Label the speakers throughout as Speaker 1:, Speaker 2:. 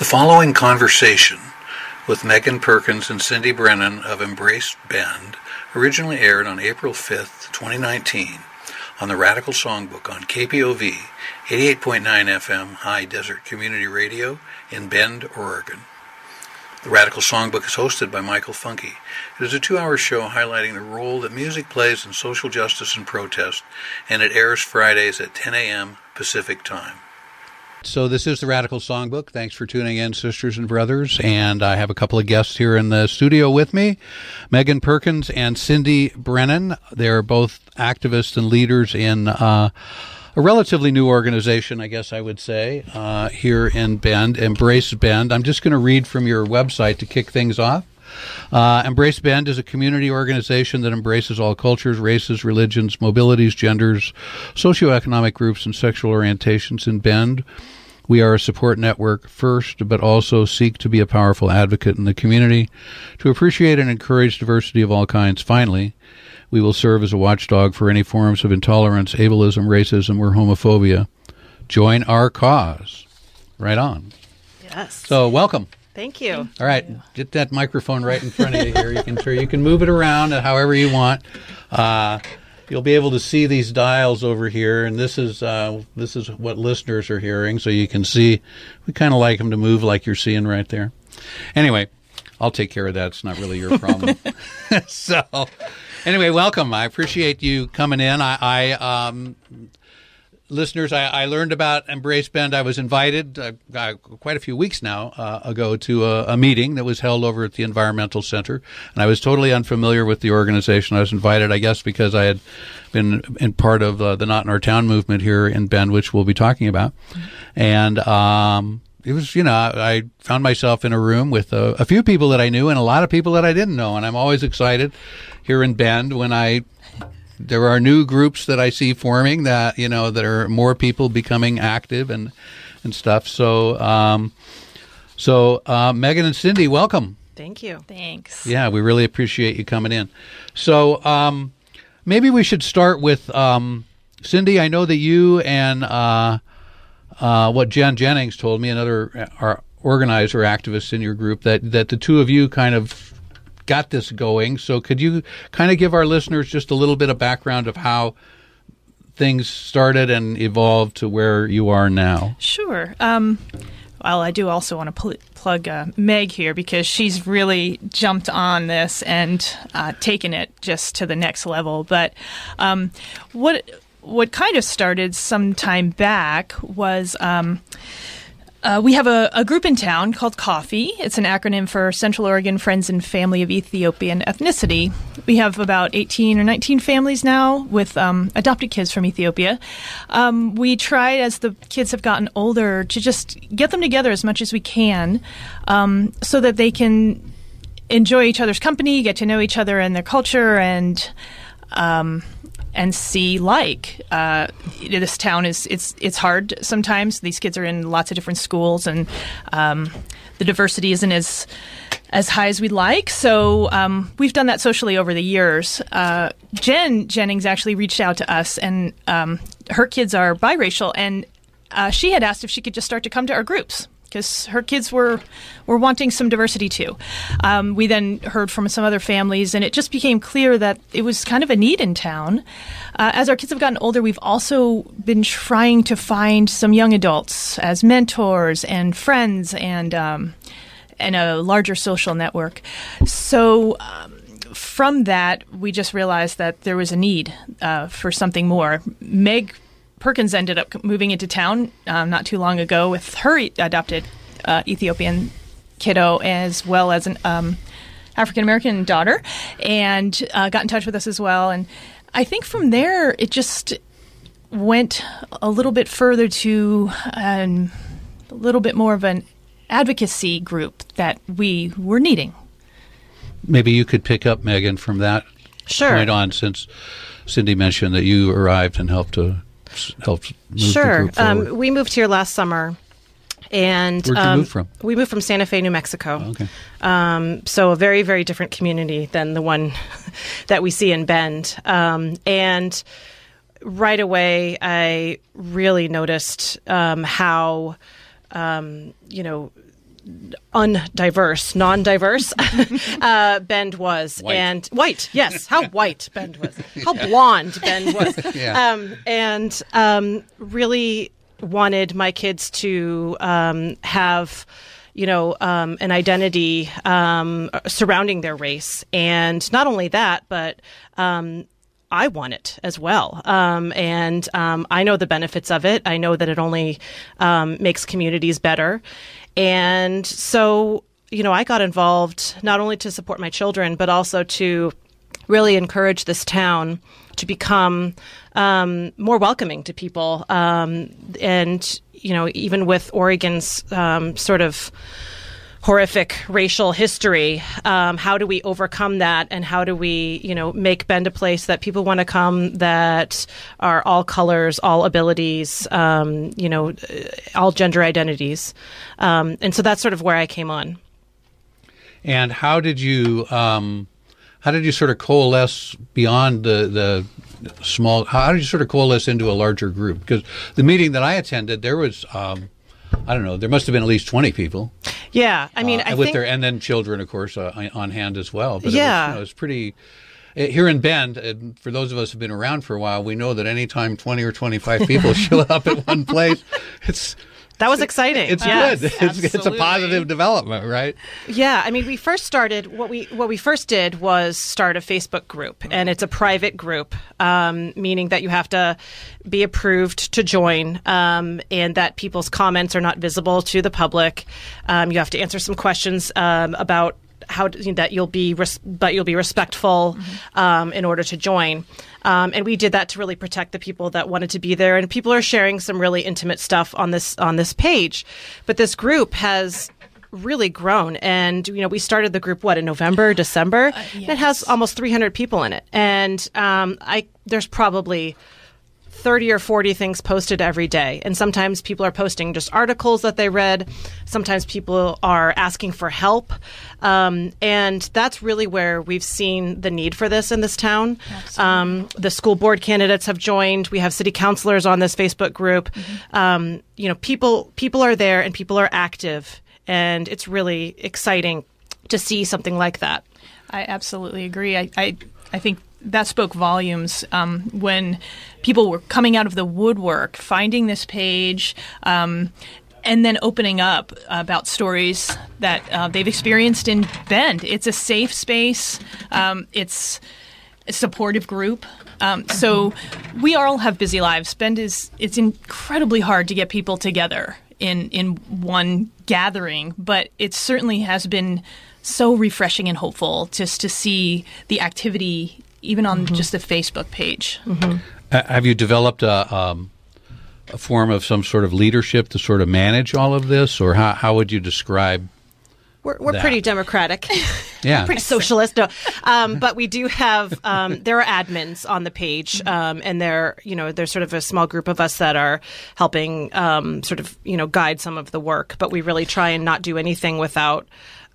Speaker 1: The following conversation with Megan Perkins and Cindy Brennen of Embrace Bend originally aired on April 5th, 2019 on the Radical Songbook on KPOV 88.9 FM High Desert Community Radio in Bend, Oregon. The Radical Songbook is hosted by Michael Funke. It is a two hour show highlighting the role that music plays in social justice and protest, and it airs Fridays at 10 a.m. Pacific Time. So this is the Radical Songbook. Thanks for tuning in, sisters and brothers. And I have a couple of guests here in the studio with me, Megan Perkins and Cindy Brennen. They're both activists and leaders in uh, a relatively new organization, I guess I would say, uh, here in Bend, Embrace Bend. I'm just going to read from your website to kick things off. Uh, Embrace Bend is a community organization that embraces all cultures, races, religions, mobilities, genders, socioeconomic groups, and sexual orientations in Bend. We are a support network first, but also seek to be a powerful advocate in the community, to appreciate and encourage diversity of all kinds. Finally, we will serve as a watchdog for any forms of intolerance, ableism, racism, or homophobia. Join our cause. Right on.
Speaker 2: Yes.
Speaker 1: So, welcome.
Speaker 2: Thank you.
Speaker 1: All right, get that microphone right in front of you here. You can you can move it around however you want. Uh, you'll be able to see these dials over here, and this is uh, this is what listeners are hearing, so you can see. We kind of like them to move like you're seeing right there. Anyway, I'll take care of that. It's not really your problem. so, anyway, welcome. I appreciate you coming in. I, I um, listeners, I, I, learned about Embrace Bend. I was invited uh, uh, quite a few weeks now uh, ago to a, a, meeting that was held over at the Environmental Center, and I was totally unfamiliar with the organization. I was invited, I guess, because I had been in part of uh, the Not in Our Town movement here in Bend, which we'll be talking about, and. Um, it was, you know, I found myself in a room with a, a few people that I knew and a lot of people that I didn't know. And I'm always excited here in Bend when I there are new groups that I see forming that you know that are more people becoming active and and stuff. So um, so uh, Megan and Cindy, welcome.
Speaker 2: Thank you.
Speaker 3: Thanks.
Speaker 1: Yeah, we really appreciate you coming in. So um, maybe we should start with um, Cindy. I know that you and uh, uh, what Jen Jennings told me, another uh, organizer activist in your group, that that the two of you kind of got this going. So could you kind of give our listeners just a little bit of background of how things started and evolved to where you are now?
Speaker 3: Sure. Um, well, I do also want to pl- plug uh, Meg here because she's really jumped on this and uh, taken it just to the next level. But um, what what kind of started some time back was. Um, uh, we have a, a, group in town called Coffee. It's an acronym for Central Oregon Friends and Family of Ethiopian Ethnicity. We have about 18 or 19 families now with um, adopted kids from Ethiopia. Um, we try, as the kids have gotten older, to just get them together as much as we can um, so that they can enjoy each other's company, get to know each other and their culture, and um, and see like uh, this town is it's it's hard sometimes. These kids are in lots of different schools and um, the diversity isn't as as high as we'd like. So um, we've done that socially over the years. Uh, jen jennings actually reached out to us and um, her kids are biracial and uh, she had asked if she could just start to come to our groups because her kids were were wanting some diversity too. Um, we then heard from some other families, and it just became clear that it was kind of a need in town. Uh, as our kids have gotten older, we've also been trying to find some young adults as mentors and friends and um, and a larger social network. So. Um, from that, we just realized that there was a need uh, for something more. Meg Perkins ended up moving into town um, not too long ago with her adopted uh, Ethiopian kiddo as well as an um, African American daughter, and uh, got in touch with us as well. And I think from there it just went a little bit further to um, a little bit more of an advocacy group that we were needing.
Speaker 1: Maybe you could pick up Megan from that
Speaker 2: sure.
Speaker 1: point on, since Cindy mentioned that you arrived and helped to helped
Speaker 2: sure. Um, we moved here last summer. And
Speaker 1: where'd you
Speaker 2: um,
Speaker 1: move from?
Speaker 2: We moved from Santa Fe, New Mexico.
Speaker 1: Oh, okay.
Speaker 2: Um, so a very, very different community than the one that we see in Bend. Um, and right away, I really noticed um, how, um, you know, undiverse, non-diverse uh, Bend was,
Speaker 1: White.
Speaker 2: and white. Yes, how white Bend was, how blonde Bend was,
Speaker 1: Yeah.
Speaker 2: um, and um, really wanted my kids to um, have. You know, um, an identity um, surrounding their race, and not only that, but um, I want it as well. Um, and um, I know the benefits of it. I know that it only um, makes communities better. And so, you know, I got involved not only to support my children, but also to really encourage this town to become um, more welcoming to people. Um, and, you know, even with Oregon's um, sort of horrific racial history. Um, how do we overcome that, and how do we, you know, make Bend a place that people want to come, that are all colors, all abilities, um, you know, uh, all gender identities, um, and so that's sort of where I came on.
Speaker 1: And how did you um, how did you sort of coalesce beyond the the small? How did you sort of coalesce into a larger group? Because the meeting that I attended, there was um, I don't know, there must have been at least twenty people.
Speaker 2: Yeah, I mean,
Speaker 1: uh,
Speaker 2: I
Speaker 1: with
Speaker 2: think
Speaker 1: their and then children, of course, uh, on hand as well. But
Speaker 2: Yeah.
Speaker 1: it was, you know, it's pretty. uh, Here in Bend, and for those of us who've been around for a while, we know that anytime twenty or twenty-five people show up at one place, it's
Speaker 2: that was exciting.
Speaker 1: it's
Speaker 2: Yes.
Speaker 1: good. It's, it's a positive development, right?
Speaker 2: Yeah, I mean, we first started what we what we first did was start a Facebook group, and it's a private group, um, meaning that you have to be approved to join, um, and that people's comments are not visible to the public. Um, you have to answer some questions um, about how that you'll be res- but you'll be respectful um, in order to join. Um, and we did that to really protect the people that wanted to be there. And people are sharing some really intimate stuff on this on this page. But this group has really grown and you know we started the group what in november december it has almost 300 people in it and um, i there's probably 30 or 40 things posted every day. And sometimes people are posting just articles that they read. Sometimes people are asking for help. Um, and that's really where we've seen the need for this in this town. Um, the school board candidates have joined. We have city councilors on this Facebook group. Um, you know, people people are there and people are active. And it's really exciting to see something like that.
Speaker 3: I absolutely agree. I, I, I think that spoke volumes um, when people were coming out of the woodwork, finding this page, um, and then opening up about stories that uh, they've experienced in Bend. It's a safe space. Um, it's a supportive group. Um, so we all have busy lives. Bend is it's incredibly hard to get people together in in one gathering, but it certainly has been so refreshing and hopeful just to see the activity even on just the Facebook page.
Speaker 1: Uh, have you developed a, um, a form of some sort of leadership to sort of manage all of this, or how, how would you describe?
Speaker 2: We're, we're
Speaker 1: That.
Speaker 2: pretty democratic.
Speaker 1: Yeah,
Speaker 2: pretty socialist. No. Um, but we do have um, there are admins on the page, um, and there you know there's sort of a small group of us that are helping um, sort of you know guide some of the work. But we really try and not do anything without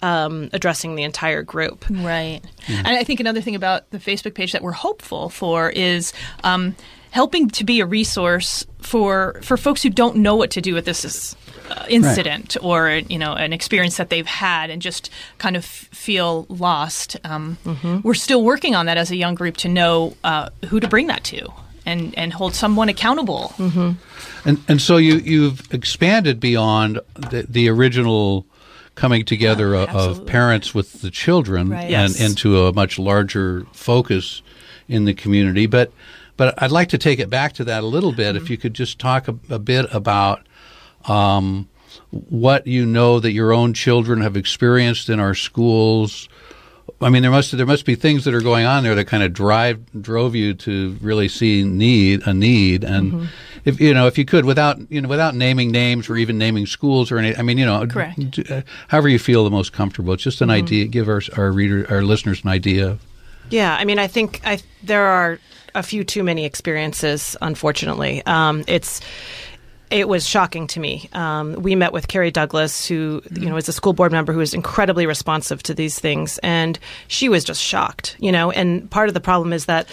Speaker 2: um, addressing the entire group.
Speaker 3: Right. And I think another thing about the Facebook page that we're hopeful for is um, helping to be a resource for for folks who don't know what to do with this uh, incident or you know an experience that they've had and just kind of f- feel lost. Um, We're still working on that as a young group to know uh, who to bring that to. And, and hold someone accountable.
Speaker 1: and and so you you've expanded beyond the, the original coming together o- of
Speaker 3: absolutely.
Speaker 1: parents with the children
Speaker 3: Right.
Speaker 1: and
Speaker 2: Yes.
Speaker 1: into a much larger focus in the community. But but I'd like to take it back to that a little bit. If you could just talk a, a bit about um, what you know that your own children have experienced in our schools. I mean, there must there must be things that are going on there that kind of drive drove you to really see need a need, and if you know if you could without you know without naming names or even naming schools or any, I mean you know,
Speaker 3: Correct.
Speaker 1: d- uh, however you feel the most comfortable. It's just an idea. Give our our reader our listeners an idea.
Speaker 2: Yeah, I mean, I think I there are a few too many experiences. Unfortunately, um, it's it was shocking to me. Um, we met with Carrie Douglas, who you know is a school board member who is incredibly responsive to these things, and she was just shocked. You know, and part of the problem is that.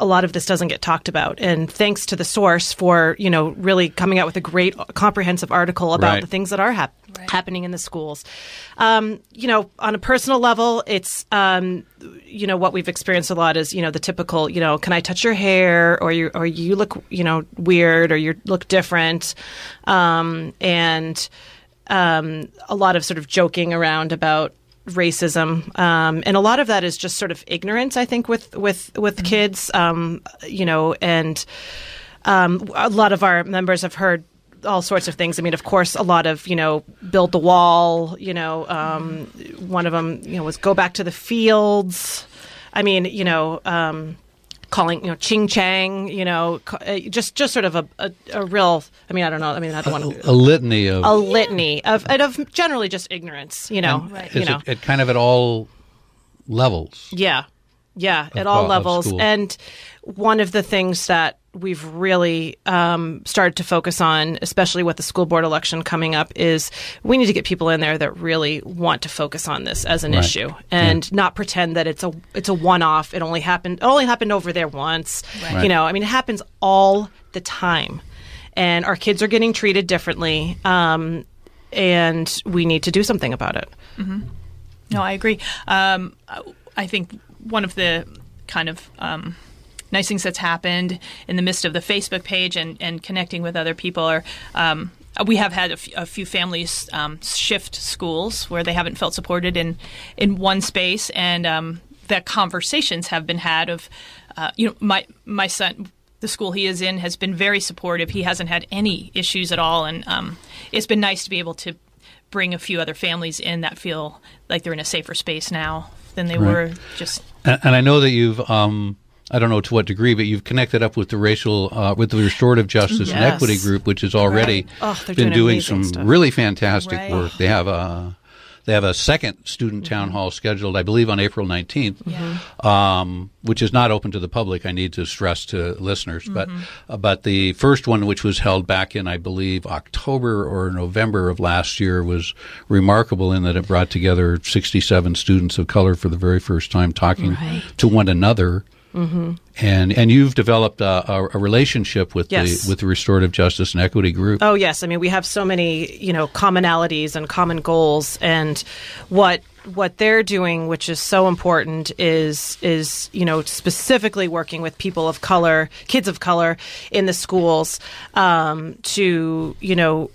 Speaker 2: A lot of this doesn't get talked about, and thanks to the source for you know really coming out with a great comprehensive article about
Speaker 1: Right.
Speaker 2: the things that are hap- happening in the schools. Um, you know, on a personal level, it's um, you know what we've experienced a lot is you know the typical you know can I touch your hair? Or you or you look you know weird or you look different, um, and um, a lot of sort of joking around about racism. Um, and a lot of that is just sort of ignorance i think with with with kids. Um, you know and um, a lot of our members have heard all sorts of things. I mean, of course, a lot of you know, build the wall. You know, um, one of them you know was go back to the fields. I mean, you know. Um, calling you know ching chang you know uh, just just sort of a, a, a real i mean i don't know i mean i don't want to
Speaker 1: A litany of
Speaker 2: a litany of and of generally just ignorance you know
Speaker 1: and
Speaker 2: you know
Speaker 1: it, it kind of at all levels.
Speaker 2: yeah. Yeah, at all
Speaker 1: of
Speaker 2: levels. And one of the things that we've really um, started to focus on, especially with the school board election coming up, is we need to get people in there that really want to focus on this as an
Speaker 1: Right.
Speaker 2: issue and not pretend that it's a it's a one off. It only happened it only happened over there once.
Speaker 1: Right.
Speaker 2: You know, I mean, it happens all the time, and our kids are getting treated differently. Um, and we need to do something about it.
Speaker 3: No, I agree. Um, I think one of the kind of um, nice things that's happened in the midst of the Facebook page and, and connecting with other people are. Um, we have had a, f- a few families um, shift schools where they haven't felt supported in in one space, and um, that conversations have been had of, uh, you know, my my son the school he is in has been very supportive. He hasn't had any issues at all, and um, it's been nice to be able to bring a few other families in that feel like they're in a safer space now than they
Speaker 1: Right.
Speaker 3: were just.
Speaker 1: And, and I know that you've, um, I don't know to what degree, but you've connected up with the racial, uh, with the restorative justice and equity group, which has already
Speaker 2: Oh,
Speaker 1: been
Speaker 2: doing
Speaker 1: doing some
Speaker 2: stuff.
Speaker 1: really fantastic
Speaker 3: Right.
Speaker 1: work. They have a, they have a second student town hall scheduled, I believe, on April 19th, um, which is not open to the public. I need to stress to listeners, but uh, but the first one, which was held back in, I believe, October or November of last year, was remarkable in that it brought together 67 students of color for the very first time, talking
Speaker 2: Right.
Speaker 1: to one another. And and you've developed a, a, a relationship with
Speaker 2: Yes.
Speaker 1: the with the restorative justice and equity group.
Speaker 2: Oh yes, I mean we have so many you know commonalities and common goals, and what what they're doing, which is so important, is is you know specifically working with people of color, kids of color in the schools um, to you know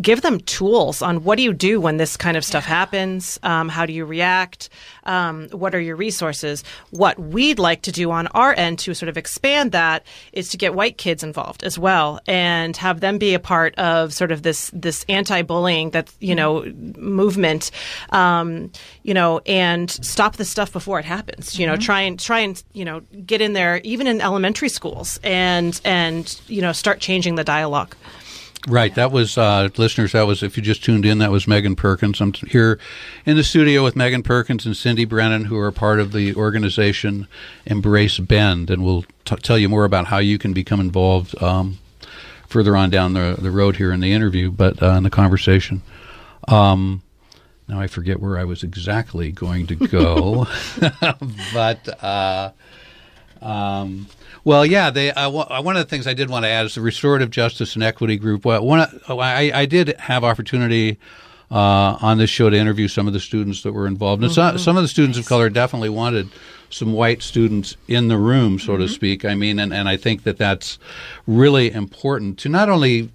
Speaker 2: give them tools on what do you do when this kind of stuff happens um, how do you react um, what are your resources? What we'd like to do on our end to sort of expand that is to get white kids involved as well and have them be a part of sort of this this anti-bullying that you know movement um, you know and stop the stuff before it happens you know try and try and you know get in there even in elementary schools and and you know start changing the dialogue
Speaker 1: Right. That was, uh, listeners, that was, if you just tuned in, that was Megan Perkins. I'm here in the studio with Megan Perkins and Cindy Brennen, who are part of the organization Embrace Bend. And we'll t- tell you more about how you can become involved um, further on down the, the road here in the interview, but uh, in the conversation. Um, now I forget where I was exactly going to go, but. Uh, um, well, yeah, they. Uh, one of the things I did want to add is the restorative justice and equity group. Well, one, I, I did have opportunity uh, on this show to interview some of the students that were involved, and some, some of the students of color definitely wanted some white students in the room, so to speak. I mean, and, and I think that that's really important to not only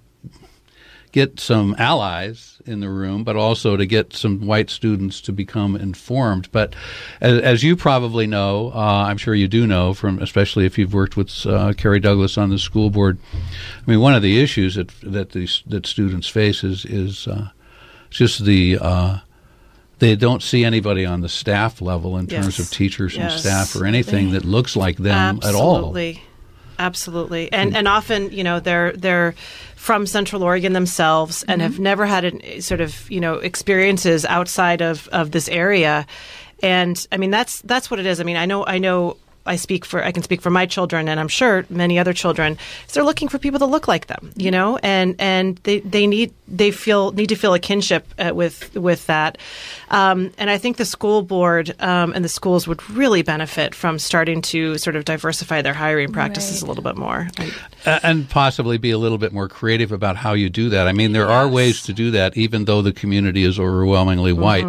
Speaker 1: get some allies in the room, but also to get some white students to become informed. But as, as you probably know, uh, I'm sure you do know from, especially if you've worked with uh, Carrie Douglas on the school board. I mean, one of the issues that that these that students face is is uh, just the uh, they don't see anybody on the staff level in terms of teachers and staff or anything that looks like them at all.
Speaker 2: Absolutely. And hmm. and often, you know, they're they're from Central Oregon themselves and have mm-hmm. never had an, sort of, you know, experiences outside of, of this area. And I mean that's that's what it is. I mean, I know I know I speak for I can speak for my children, and I'm sure many other children. Is they're looking for people that look like them, you know, and and they, they need they feel need to feel a kinship uh, with with that, um, and I think the school board um, and the schools would really benefit from starting to sort of diversify their hiring practices
Speaker 3: Right.
Speaker 2: a little bit more. I-
Speaker 1: Uh, and possibly be a little bit more creative about how you do that. I mean, there are ways to do that, even though the community is overwhelmingly white.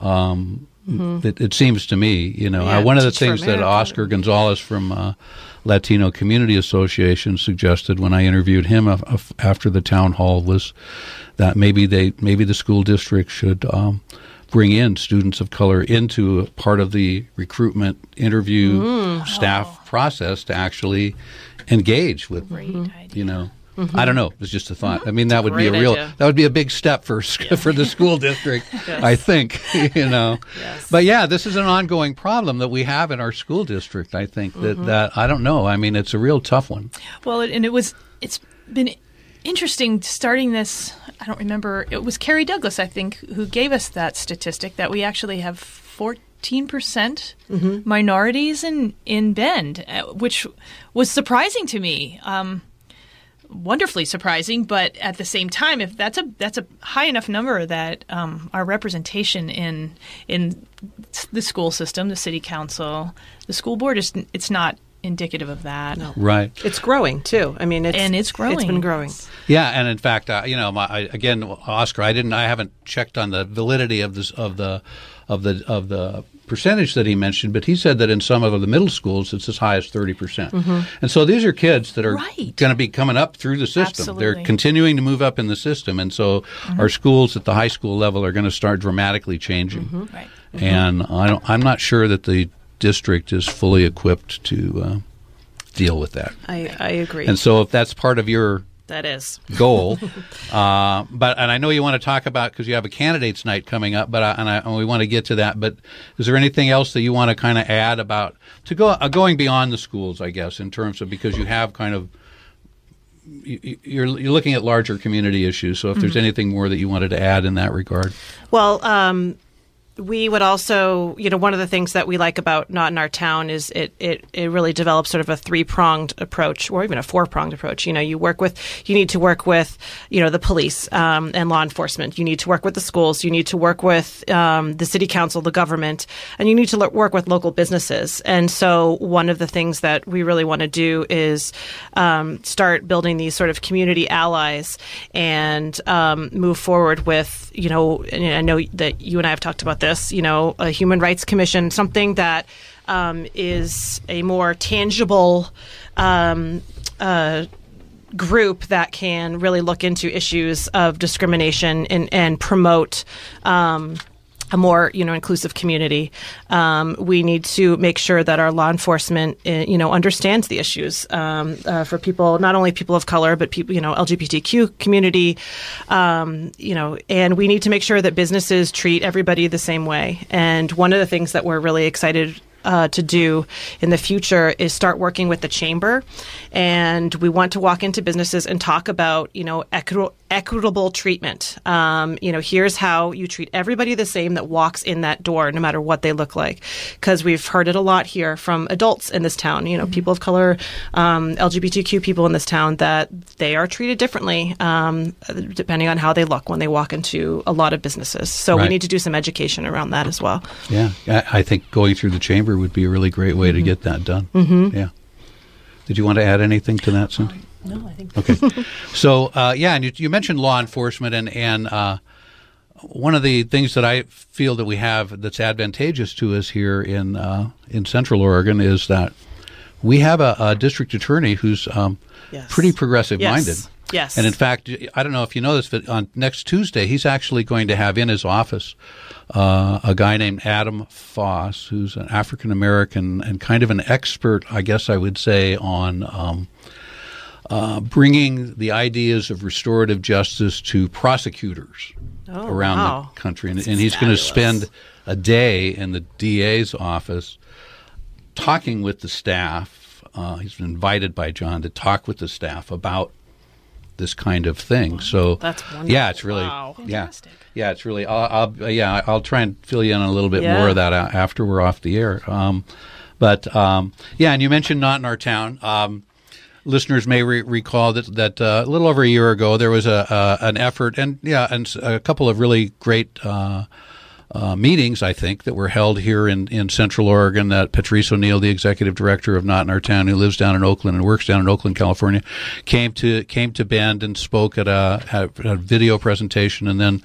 Speaker 1: Um, it, it seems to me, you know,
Speaker 2: Yeah,
Speaker 1: uh, one of the things that Oscar Gonzalez from uh, Latino Community Association suggested when I interviewed him af- af- after the town hall was that maybe they maybe the school district should. Um, Bring in students of color into a part of the recruitment interview
Speaker 2: Mm.
Speaker 1: staff process to actually engage with
Speaker 3: Great
Speaker 2: Mm-hmm.
Speaker 3: idea.
Speaker 1: you know i don't know it's just a thought i mean that would be a real
Speaker 2: idea.
Speaker 1: that would be a big step for s- for the school district i think you know
Speaker 2: Yes.
Speaker 1: but yeah this is an ongoing problem that we have in our school district i think that
Speaker 2: Mm-hmm.
Speaker 1: that i don't know i mean it's a real tough one
Speaker 3: Well, it, and it was it's been interesting starting this. I don't remember. It was Carrie Douglas, I think, who gave us that statistic that we actually have fourteen percent minorities in in Bend, uh, which was surprising to me. Um, wonderfully surprising, but at the same time, if that's a that's a high enough number that um, our representation in in the school system, the city council, the school board is it's not indicative of that. No.
Speaker 1: right
Speaker 2: It's growing too. I mean, it's
Speaker 3: And it's growing.
Speaker 2: It's been
Speaker 3: growing.
Speaker 2: growing.
Speaker 1: yeah and in fact uh, you know my, I, again oscar i didn't i haven't checked on the validity of this of the of the of the percentage that he mentioned but he said that in some of the middle schools it's as high as 30%. And so these are kids that are
Speaker 3: Right.
Speaker 1: going to be coming up through the system. They're continuing to move up in the system and so mm-hmm. our schools at the high school level are going to start dramatically changing. Mm-hmm.
Speaker 3: Right. Mm-hmm.
Speaker 1: and I don't, i'm not sure that the district is fully equipped to uh, deal with that.
Speaker 2: I, I agree.
Speaker 1: and so if that's part of your
Speaker 2: that is.
Speaker 1: goal. uh, but and I know you want to talk about because you have a candidates night coming up, but I, and, I, and we want to get to that. But is there anything else that you want to kind of add about to go uh, going beyond the schools? I guess in terms of because you have kind of you- you're you're looking at larger community issues. So if there's anything more that you wanted to add in that regard,
Speaker 2: Well, um, we would also, you know, one of the things that we like about Not in Our Town is it, it, it really develops sort of a three pronged approach or even a four pronged approach. You know, you work with, you need to work with, you know, the police um, and law enforcement. You need to work with the schools. You need to work with um, the city council, the government, and you need to work with local businesses. And so one of the things that we really want to do is um, start building these sort of community allies and um, move forward with, you know, I know that you and I have talked about this, you know, a human rights commission, something that um, is a more tangible um, uh, group that can really look into issues of discrimination and, and promote. Um, a more you know inclusive community. Um, we need to make sure that our law enforcement uh, you know understands the issues um, uh, for people, not only people of color, but people you know LGBTQ community. Um, you know, and we need to make sure that businesses treat everybody the same way. And one of the things that we're really excited uh, to do in the future is start working with the chamber, and we want to walk into businesses and talk about you know equi- equitable treatment. Um, you know, here's how you treat everybody the same that walks in that door, no matter what they look like, because we've heard it a lot here from adults in this town. You know, people of color, um, LGBTQ people in this town that they are treated differently um, depending on how they look when they walk into a lot of businesses. So
Speaker 1: Right.
Speaker 2: we need to do some education around that as well.
Speaker 1: yeah, I, think going through the chamber would be a really great way to get that done. Mm-hmm. Yeah. Did you want to add anything to that, Cindy?
Speaker 2: No, I think
Speaker 1: Okay. so uh, yeah, and you, you mentioned law enforcement, and and uh, one of the things that I feel that we have that's advantageous to us here in uh, in Central Oregon is that we have a, a district attorney who's um,
Speaker 2: Yes.
Speaker 1: pretty progressive minded.
Speaker 2: Yes. Yes.
Speaker 1: And in fact, I don't know if you know this, but on next Tuesday, he's actually going to have in his office uh, a guy named Adam Foss, who's an African American and kind of an expert, I guess I would say, on um, uh, bringing the ideas of restorative justice to prosecutors
Speaker 2: Oh,
Speaker 1: around
Speaker 2: wow.
Speaker 1: the country. And, and he's going to spend a day in the DA's office talking with the staff. Uh, he's been invited by John to talk with the staff about this kind of thing. So
Speaker 2: That's
Speaker 1: Yeah, it's really
Speaker 2: Wow.
Speaker 1: yeah,
Speaker 3: Fantastic.
Speaker 1: yeah. It's really. I'll, I'll yeah. I'll try and fill you in a little bit
Speaker 2: Yeah.
Speaker 1: more of that after we're off the air. Um, But um, yeah, and you mentioned not in our town. Um, listeners may re- recall that that uh, a little over a year ago there was a uh, an effort, and yeah, and a couple of really great. Uh, uh, meetings, I think, that were held here in, in Central Oregon. That Patrice O'Neill, the executive director of Not in Our Town, who lives down in Oakland and works down in Oakland, California, came to came to Bend and spoke at a, a video presentation, and then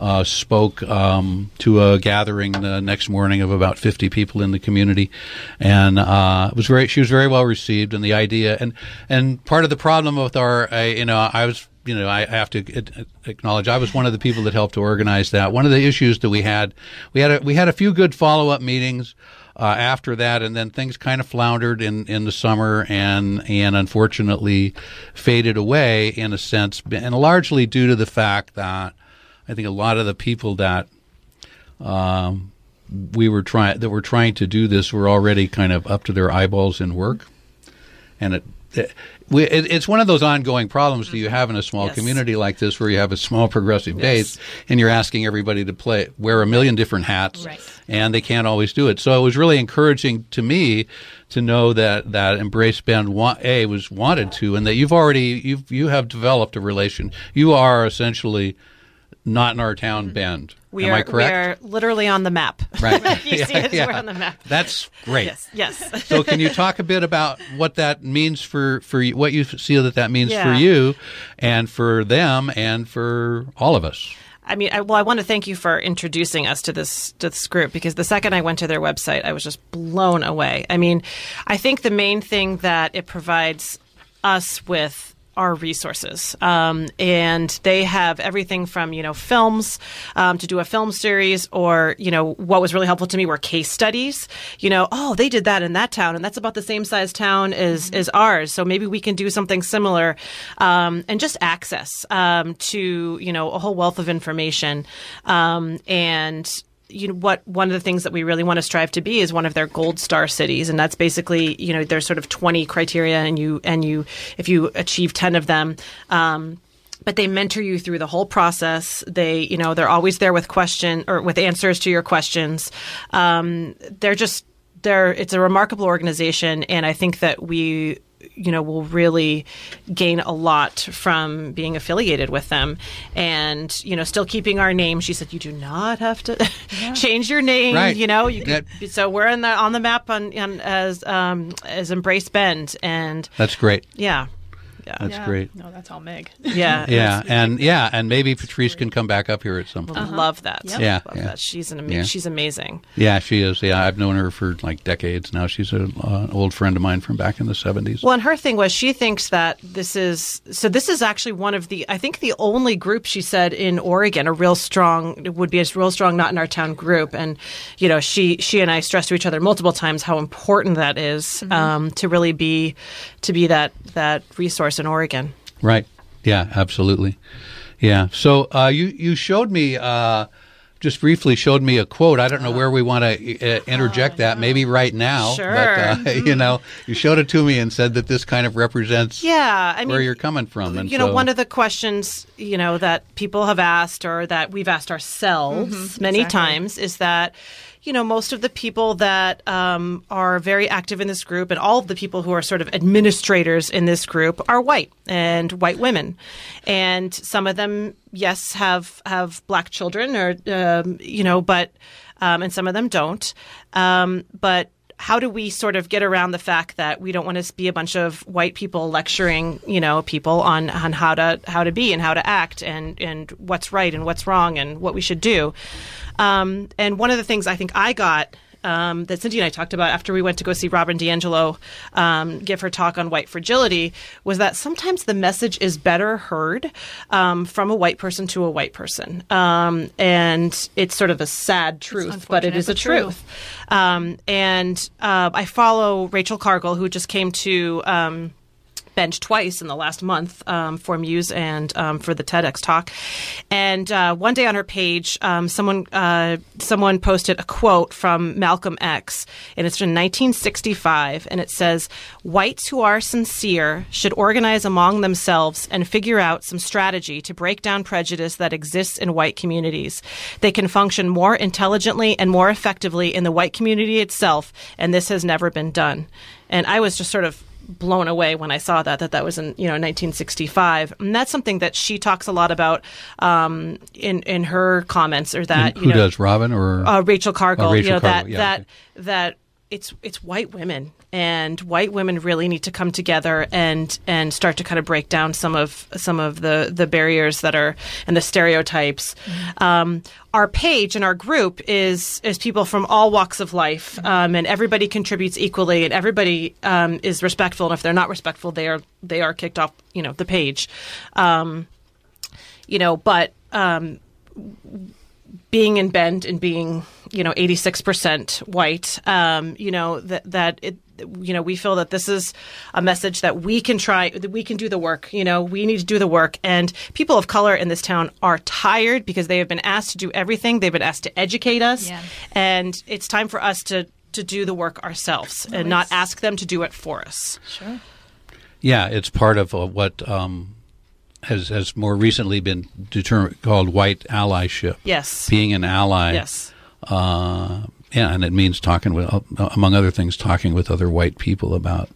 Speaker 1: uh, spoke um, to a gathering the next morning of about 50 people in the community, and uh, was very. She was very well received, and the idea and and part of the problem with our, uh, you know, I was you know, I have to acknowledge I was one of the people that helped to organize that. One of the issues that we had, we had a, we had a few good follow up meetings. Uh, after that, and then things kind of floundered in, in the summer and and unfortunately faded away in a sense, and largely due to the fact that I think a lot of the people that um, we were trying that were trying to do this were already kind of up to their eyeballs in work, and it, it we, it, it's one of those ongoing problems that you mm-hmm. have in a small
Speaker 2: Yes.
Speaker 1: community like this, where you have a small progressive
Speaker 2: Yes.
Speaker 1: base, and you're asking everybody to play wear a million different hats,
Speaker 3: Right.
Speaker 1: and they can't always do it. So it was really encouraging to me to know that that Embrace Bend A was wanted to, and that you've already you've you have developed a relation. You are essentially not in our town mm-hmm. bend.
Speaker 2: We
Speaker 1: Am
Speaker 2: are
Speaker 1: I correct?
Speaker 2: we are literally on the map.
Speaker 1: Right.
Speaker 2: you see
Speaker 1: Yeah,
Speaker 2: us,
Speaker 1: yeah.
Speaker 2: we're on the map.
Speaker 1: That's great.
Speaker 2: Yes, yes.
Speaker 1: so can you talk a bit about what that means for for you, what you see that that means for you and for them and for all of us
Speaker 2: I mean, I, well, I want to thank you for introducing us to this to this group because the second I went to their website, I was just blown away. I mean, I think the main thing that it provides us with are resources, um, and they have everything from you know films um, to do a film series, or you know what was really helpful to me were case studies. You know, oh, they did that in that town, and that's about the same size town as as ours, so maybe we can do something similar, um, and just access um, to you know a whole wealth of information, um, and you know what one of the things that we really want to strive to be is one of their gold star cities and that's basically you know there's sort of 20 criteria and you and you if you achieve 10 of them um, but they mentor you through the whole process. They you know they're always there with question or with answers to your questions. Um, they're just they're it's a remarkable organization and i think that we you know will really gain a lot from being affiliated with them. And you know still keeping our name she said you do not have to change your name
Speaker 1: Right.
Speaker 2: you know? You
Speaker 1: That-
Speaker 2: could, so we're in the on the map on, on as um as embrace bend and
Speaker 1: that's great.
Speaker 2: Yeah yeah.
Speaker 1: That's
Speaker 3: Yeah.
Speaker 1: great.
Speaker 3: No, that's all Meg.
Speaker 2: yeah.
Speaker 1: Yeah and yeah and maybe patrice can come back up here at some point.
Speaker 2: love that.
Speaker 3: Yep.
Speaker 1: Yeah,
Speaker 2: love
Speaker 1: yeah.
Speaker 2: that. She's an ama-
Speaker 1: Yeah.
Speaker 2: she's amazing.
Speaker 1: Yeah she is. Yeah i've known her for like decades now. She's a, uh, an old friend of mine from back in the 70s
Speaker 2: Well, and her thing was she thinks that this is so. This is actually one of the I think the only group she said in Oregon a real strong would be a real strong not in our town group, and you know she she and I stressed to each other multiple times how important that is, um, to really be to be that that resource in Oregon.
Speaker 1: Right. Yeah, absolutely. Yeah. So uh, you you showed me uh, just briefly showed me a quote. I don't know where we want to uh, interject that. Maybe right now.
Speaker 2: Sure.
Speaker 1: But uh, you know, you showed it to me and said that this kind of represents
Speaker 2: Yeah, I mean,
Speaker 1: where you're coming from. And
Speaker 2: you know,
Speaker 1: so-
Speaker 2: one of the questions you know that people have asked or that we've asked ourselves many
Speaker 3: exactly.
Speaker 2: times is that you know most of the people that um, are very active in this group and all of the people who are sort of administrators in this group are white and white women, and some of them yes have have black children or um, you know but um, and some of them don't, um, but how do we sort of get around the fact that we don't want to be a bunch of white people lecturing, you know, people on, on how to how to be and how to act and and what's right and what's wrong and what we should do. Um, and one of the things I think I got um, that Cindy and I talked about after we went to go see Robin DiAngelo um, give her talk on white fragility was that sometimes the message is better heard um, from a white person to a white person, um, and it's sort of a sad truth, but it is a
Speaker 3: true.
Speaker 2: truth. Um, and uh, I follow Rachel Cargle, who just came to Bend twice in the last month um, for Muse and um, for the TEDx talk. And uh, one day on her page, um, someone uh, someone posted a quote from Malcolm X, and it's from 1965, and it says, "Whites who are sincere should organize among themselves and figure out some strategy to break down prejudice that exists in white communities. They can function more intelligently and more effectively in the white community itself, and this has never been done." And I was just sort of blown away when I saw that that that was in you know 1965, and that's something that she talks a lot about um, in in her comments, or that
Speaker 1: Who
Speaker 2: you know,
Speaker 1: does Robin or
Speaker 2: uh, Rachel Cargle,
Speaker 1: Oh, Rachel
Speaker 2: you know that
Speaker 1: yeah,
Speaker 2: that
Speaker 1: okay.
Speaker 2: that it's it's white women and white women really need to come together and and start to kind of break down some of some of the the barriers that are and the stereotypes.
Speaker 1: Mm-hmm.
Speaker 2: Um, our page and our group is is people from all walks of life,
Speaker 1: Mm-hmm.
Speaker 2: um, and everybody contributes equally, and everybody um, is respectful. And if they're not respectful, they are they are kicked off you know the page. Um, you know, but um, being in Bend and being, you know, 86% white, um, you know, that, that it, you know, we feel that this is a message that we can try, that we can do the work. You know, we need to do the work. And people of color in this town are tired because they have been asked to do everything. They've been asked to educate us.
Speaker 3: Yeah.
Speaker 2: And it's time for us to, to do the work ourselves and not ask them to do it for us.
Speaker 3: Sure.
Speaker 1: Yeah, it's part of uh, what um, has has more recently been determined called white allyship.
Speaker 2: Yes.
Speaker 1: being an ally.
Speaker 2: Yes.
Speaker 1: Uh, yeah, and it means talking with, uh, among other things, talking with other white people about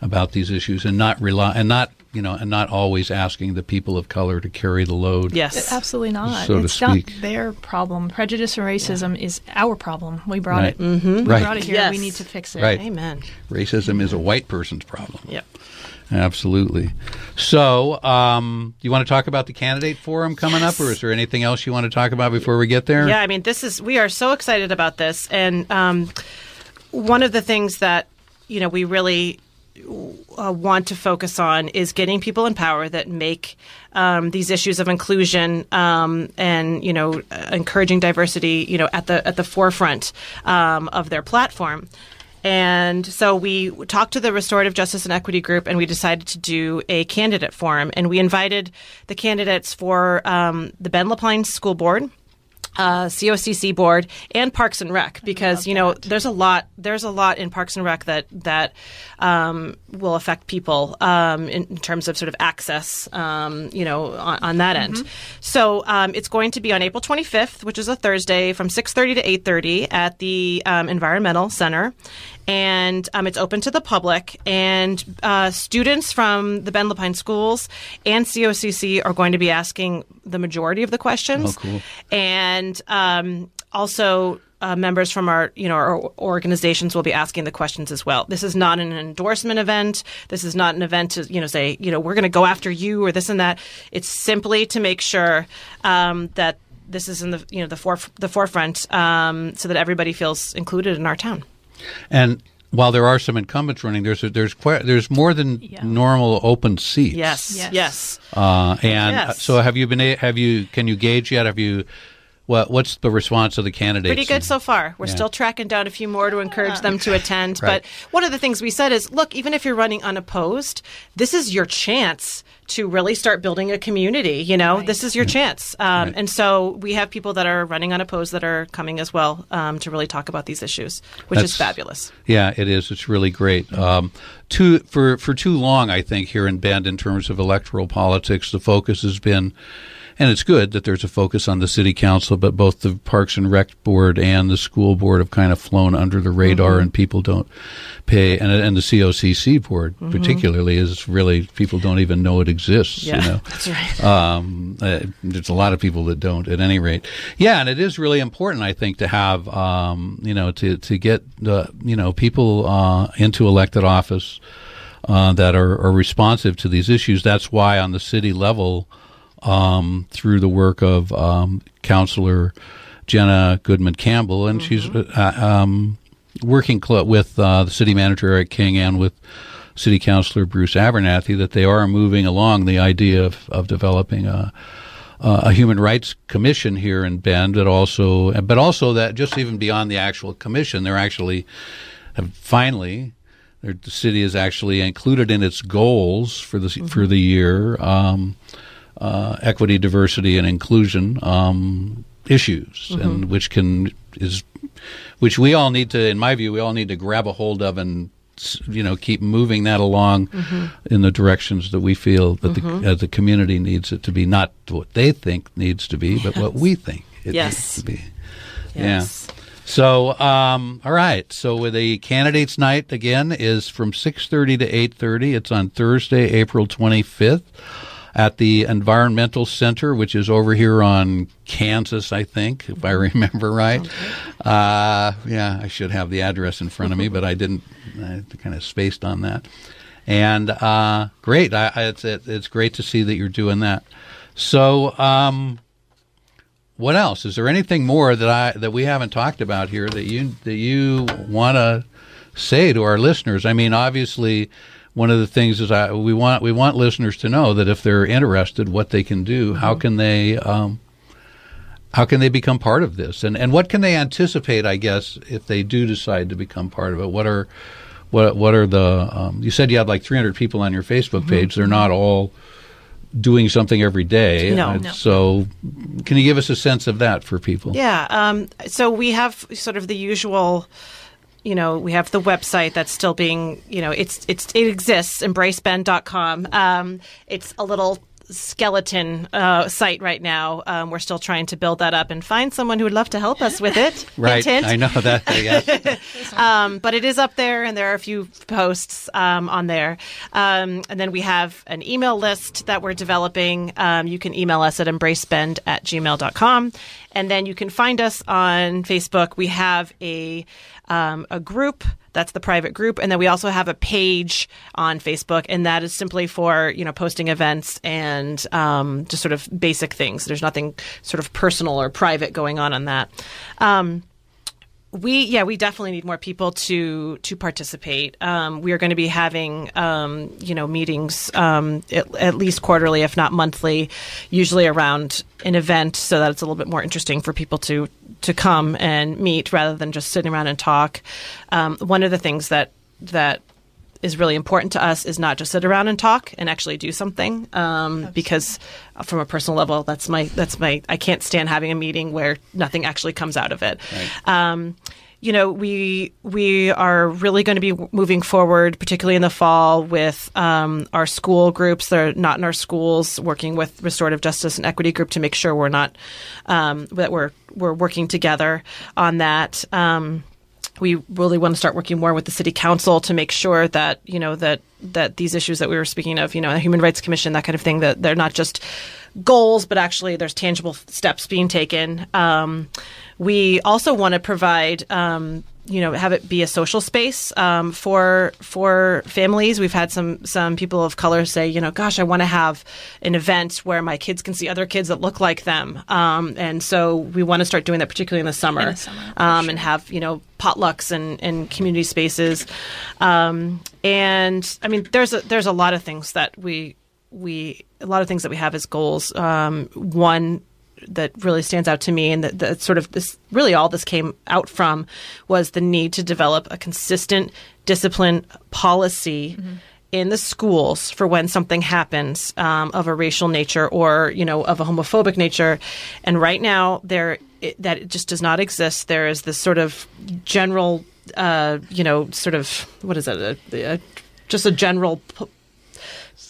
Speaker 1: about these issues, and not rely and not you know, and not always asking the people of color to carry the load.
Speaker 2: Yes.
Speaker 3: Absolutely not.
Speaker 1: So to
Speaker 3: it's not
Speaker 1: speak.
Speaker 3: their problem. Prejudice and racism is our problem. We brought
Speaker 1: Right.
Speaker 3: it. We
Speaker 1: Right.
Speaker 3: brought it here.
Speaker 2: Yes.
Speaker 3: We need to fix it.
Speaker 1: Right.
Speaker 2: Amen.
Speaker 1: Racism is a white person's problem.
Speaker 2: Yep.
Speaker 1: Absolutely. So, um, you want to talk about the candidate forum coming up, or is there anything else you want to talk about before we get there?
Speaker 2: Yeah, I mean, this is we are so excited about this, and um, one of the things that you know we really uh, want to focus on is getting people in power that make um, these issues of inclusion um, and you know uh, encouraging diversity you know at the at the forefront um, of their platform. And so we talked to the Restorative Justice and Equity Group, and we decided to do a candidate forum. And we invited the candidates for um, the Bend-La Pine School Board, uh, COCC board and Parks and Rec because you know there's a lot there's a lot in Parks and Rec that that um, will affect people um, in, in terms of sort of access um, you know on, on that end. So um, it's going to be on April 25th, which is a Thursday, from 6:30 to 8:30 at the um, Environmental Center. And um, it's open to the public, and uh, students from the Bend-La Pine schools and COCC are going to be asking the majority of the questions
Speaker 1: Oh, cool.
Speaker 2: and um, also uh, members from our you know our organizations will be asking the questions as well. This is not an endorsement event. This is not an event to you know say you know we're going to go after you or this and that. It's simply to make sure um, that this is in the you know the foref- the forefront um, so that everybody feels included in our town.
Speaker 1: And while there are some incumbents running, there's a, there's quite, there's more than
Speaker 3: Yeah.
Speaker 1: normal open seats.
Speaker 2: Yes, yes.
Speaker 3: Yes.
Speaker 1: Uh, and
Speaker 2: Yes.
Speaker 1: so have you been? a- Have you? Can you gauge yet? Have you? What What's the response of the candidates?
Speaker 2: Pretty good so far. We're
Speaker 1: Yeah.
Speaker 2: still tracking down a few more to encourage them to attend.
Speaker 1: Right.
Speaker 2: But one of the things we said is look, even if you're running unopposed, this is your chance to really start building a community. You know,
Speaker 3: Right.
Speaker 2: this is your chance. Um,
Speaker 1: Right.
Speaker 2: And so we have people that are running unopposed that are coming as well um, to really talk about these issues, which is fabulous.
Speaker 1: Yeah, it is. It's really great. Um, too for for too long, I think here in Bend, in terms of electoral politics, the focus has been, and it's good that there's a focus on the city council, but both the Parks and Rec board and the school board have kind of flown under the radar, and people don't pay, and and the COCC board particularly is really people don't even know it exists.
Speaker 2: Yeah,
Speaker 1: you know?
Speaker 2: that's right.
Speaker 1: um, uh, there's a lot of people that don't at any rate yeah and it is really important i think to have um, you know to, to get uh, you know people uh, into elected office uh, that are, are responsive to these issues that's why on the city level um, through the work of um, councilor jenna goodman campbell and she's uh, um, working cl- with uh, the city manager eric king and with city councilor bruce abernethy that they are moving along the idea of, of developing a uh, a human rights commission here in Bend, but also, but also that just even beyond the actual commission, they're actually have finally The city is actually included in its goals for the for the year. Um, uh, equity, diversity, and inclusion um, issues, and which can is which we all need to, in my view, we all need to grab a hold of and you know keep moving that along in the directions that we feel that the, uh, the community needs it to be, not what they think needs to be, but what we think it
Speaker 2: Yes.
Speaker 1: needs to be.
Speaker 2: Yes.
Speaker 1: Yeah. So, um, all right. So, with the candidates' night again is from six thirty to eight thirty. It's on Thursday, April twenty fifth, at the Environmental Center, which is over here on Kansas, I think, if I remember right. Uh, yeah, I should have the address in front of me, but I didn't. I kind of spaced on that. And uh, great. I, I, it's it, it's great to see that you're doing that. So. Um, what else? Is there anything more that I that we haven't talked about here that you that you want to say to our listeners? I mean, obviously, one of the things is I, we want we want listeners to know that if they're interested, what they can do, how can they um, how can they become part of this, and and what can they anticipate? I guess if they do decide to become part of it, what are what what are the um, you said you had like 300 people on your Facebook page. They're not all doing something every day.
Speaker 2: No.
Speaker 1: Uh,
Speaker 2: No.
Speaker 1: So, can you give us a sense of that for people?
Speaker 2: Yeah. Um, so we have sort of the usual. You know, we have the website that's still being, you know, it's it's it exists, embracebend.com. Um, it's a little skeleton uh, site right now. Um, we're still trying to build that up and find someone who would love to help us with it.
Speaker 1: Right.
Speaker 2: Hint, hint.
Speaker 1: I know that. I.
Speaker 2: Um, but it is up there, and there are a few posts um, on there. Um, and then we have an email list that we're developing. Um, you can email us at embracebend at gmail.com. And then you can find us on Facebook. We have a, um, a group. That's the private group, and then we also have a page on Facebook, and that is simply for you know posting events and um, just sort of basic things. There's nothing sort of personal or private going on on that. Um, we yeah we definitely need more people to to participate. Um, we are going to be having um, you know meetings um, at, at least quarterly if not monthly usually around an event so that it's a little bit more interesting for people to to come and meet rather than just sitting around and talk. Um, one of the things that that is really important to us is not just sit around and talk and actually do something um, because from a personal level that's my that's my I can't stand having a meeting where nothing actually comes out of it. Um, you know, we we are really going to be moving forward, particularly in the fall, with um, our school groups that are not in our schools, working with restorative justice and equity group to make sure we're not um, that we're we're working together on that. Um, we really want to start working more with the city council to make sure that you know that that these issues that we were speaking of, you know, the Human Rights Commission, that kind of thing, that they're not just goals, but actually there's tangible steps being taken. Um, we also want to provide. Um, you know, have it be a social space um, for for families. We've had some some people of color say, you know, gosh, I want to have an event where my kids can see other kids that look like them, um, and so we want to start doing that, particularly in the summer,
Speaker 3: In the summer,
Speaker 2: um, and have you know potlucks and, and community spaces. Um, and I mean, there's a there's a lot of things that we we a lot of things that we have as goals. Um, one that really stands out to me, and that, that sort of this really all this came out from was the need to develop a consistent discipline policy. In the schools, for when something happens um, of a racial nature or you know of a homophobic nature, and right now there it, that it just does not exist. There is this sort of general, uh, you know, sort of what is it? A, a, just a general p-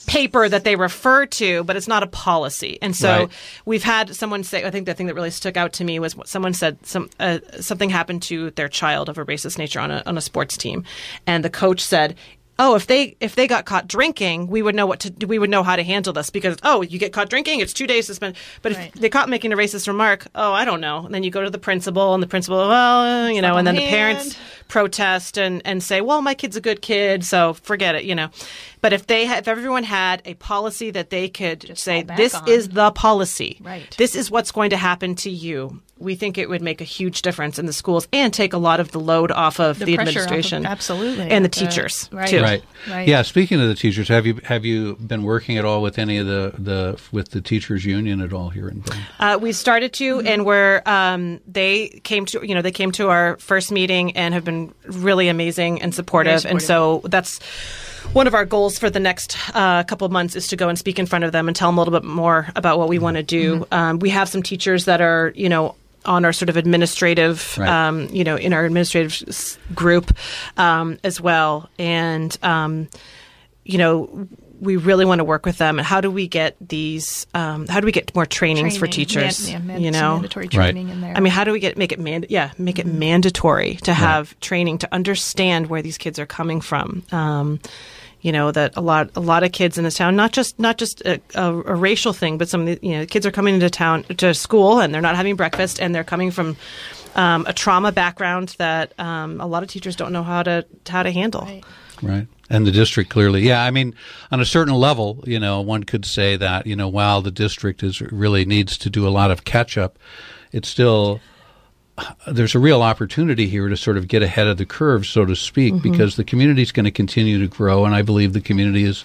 Speaker 2: paper that they refer to, but it's not a policy. And so
Speaker 1: Right.
Speaker 2: we've had someone say. I think the thing that really stuck out to me was what someone said. Some uh, something happened to their child of a racist nature on a on a sports team, and the coach said. Oh, if they if they got caught drinking, we would know what to we would know how to handle this because oh, you get caught drinking, it's two days suspended. But
Speaker 3: Right.
Speaker 2: if they caught making a racist remark, oh, I don't know. And then you go to the principal, and the principal, well, you know,
Speaker 3: Slap
Speaker 2: and then
Speaker 3: on
Speaker 2: the
Speaker 3: the
Speaker 2: parents
Speaker 3: hand.
Speaker 2: Protest and, and say, well, my kid's a good kid, so forget it, you know. But if they ha- if everyone had a policy that they could say, this
Speaker 3: on.
Speaker 2: is the policy,
Speaker 3: Right.
Speaker 2: this is what's going to happen to you we think it would make a huge difference in the schools and take a lot of the load off of the,
Speaker 3: The pressure off of-
Speaker 2: administration,
Speaker 3: absolutely.
Speaker 2: and the
Speaker 3: Uh,
Speaker 2: teachers
Speaker 3: right.
Speaker 2: too.
Speaker 1: Right.
Speaker 3: Right.
Speaker 1: Yeah. Speaking of the teachers, have you have you been working at all with any of the, the with the teachers union at all here in Vermont?
Speaker 2: Uh, we started to, and we're um, they came to you know they came to our first meeting and have been really amazing and supportive, and so that's one of our goals for the next uh, couple of months is to go and speak in front of them and tell them a little bit more about what we want to do. Um, we have some teachers that are you know on our sort of administrative,
Speaker 1: Right.
Speaker 2: um, you know, in our administrative group um, as well, and um, you know. We really want to work with them. And how do we get these? Um, how do we get more trainings for teachers?
Speaker 3: Man- yeah, man-
Speaker 2: you know,
Speaker 3: mandatory
Speaker 1: Right.
Speaker 3: training in there.
Speaker 2: I mean, how do we get make it mand- yeah make it mandatory to have training to understand where these kids are coming from? Um, you know that a lot a lot of kids in this town, not just not just a, a, a racial thing, but some of the you know kids are coming into town to school and they're not having breakfast and they're coming from um, a trauma background that um, a lot of teachers don't know how to how to handle.
Speaker 3: Right.
Speaker 1: Right. And the district clearly, yeah. I mean, on a certain level, you know, one could say that, you know, while the district is really needs to do a lot of catch up, it's still there's a real opportunity here to sort of get ahead of the curve, so to speak, mm-hmm. because the community is going to continue to grow, and I believe the community is.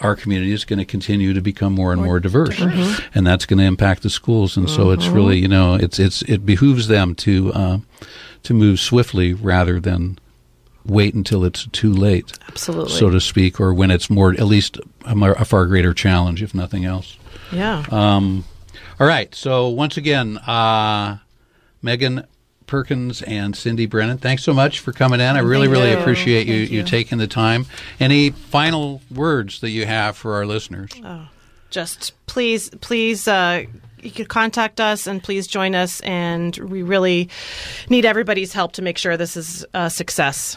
Speaker 1: Our community is going to continue to become more and more, diverse, mm-hmm. and that's going to impact the schools. And so it's mm-hmm. really, you know, it's it's it behooves them to uh, to move swiftly rather than wait until it's too late
Speaker 2: Absolutely.
Speaker 1: so to speak, or when it's more, at least a, a far greater challenge, if nothing else.
Speaker 2: yeah.
Speaker 1: Um, all right. So once again, uh, Megan Perkins and Cindy Brennen, thanks so much for coming in. I really,
Speaker 3: Thank
Speaker 1: really
Speaker 3: you.
Speaker 1: appreciate you, you
Speaker 3: you.
Speaker 1: taking the time. Any final words that you have for our listeners?
Speaker 2: just please please uh, you could contact us and please join us and we really need everybody's help to make sure this is a success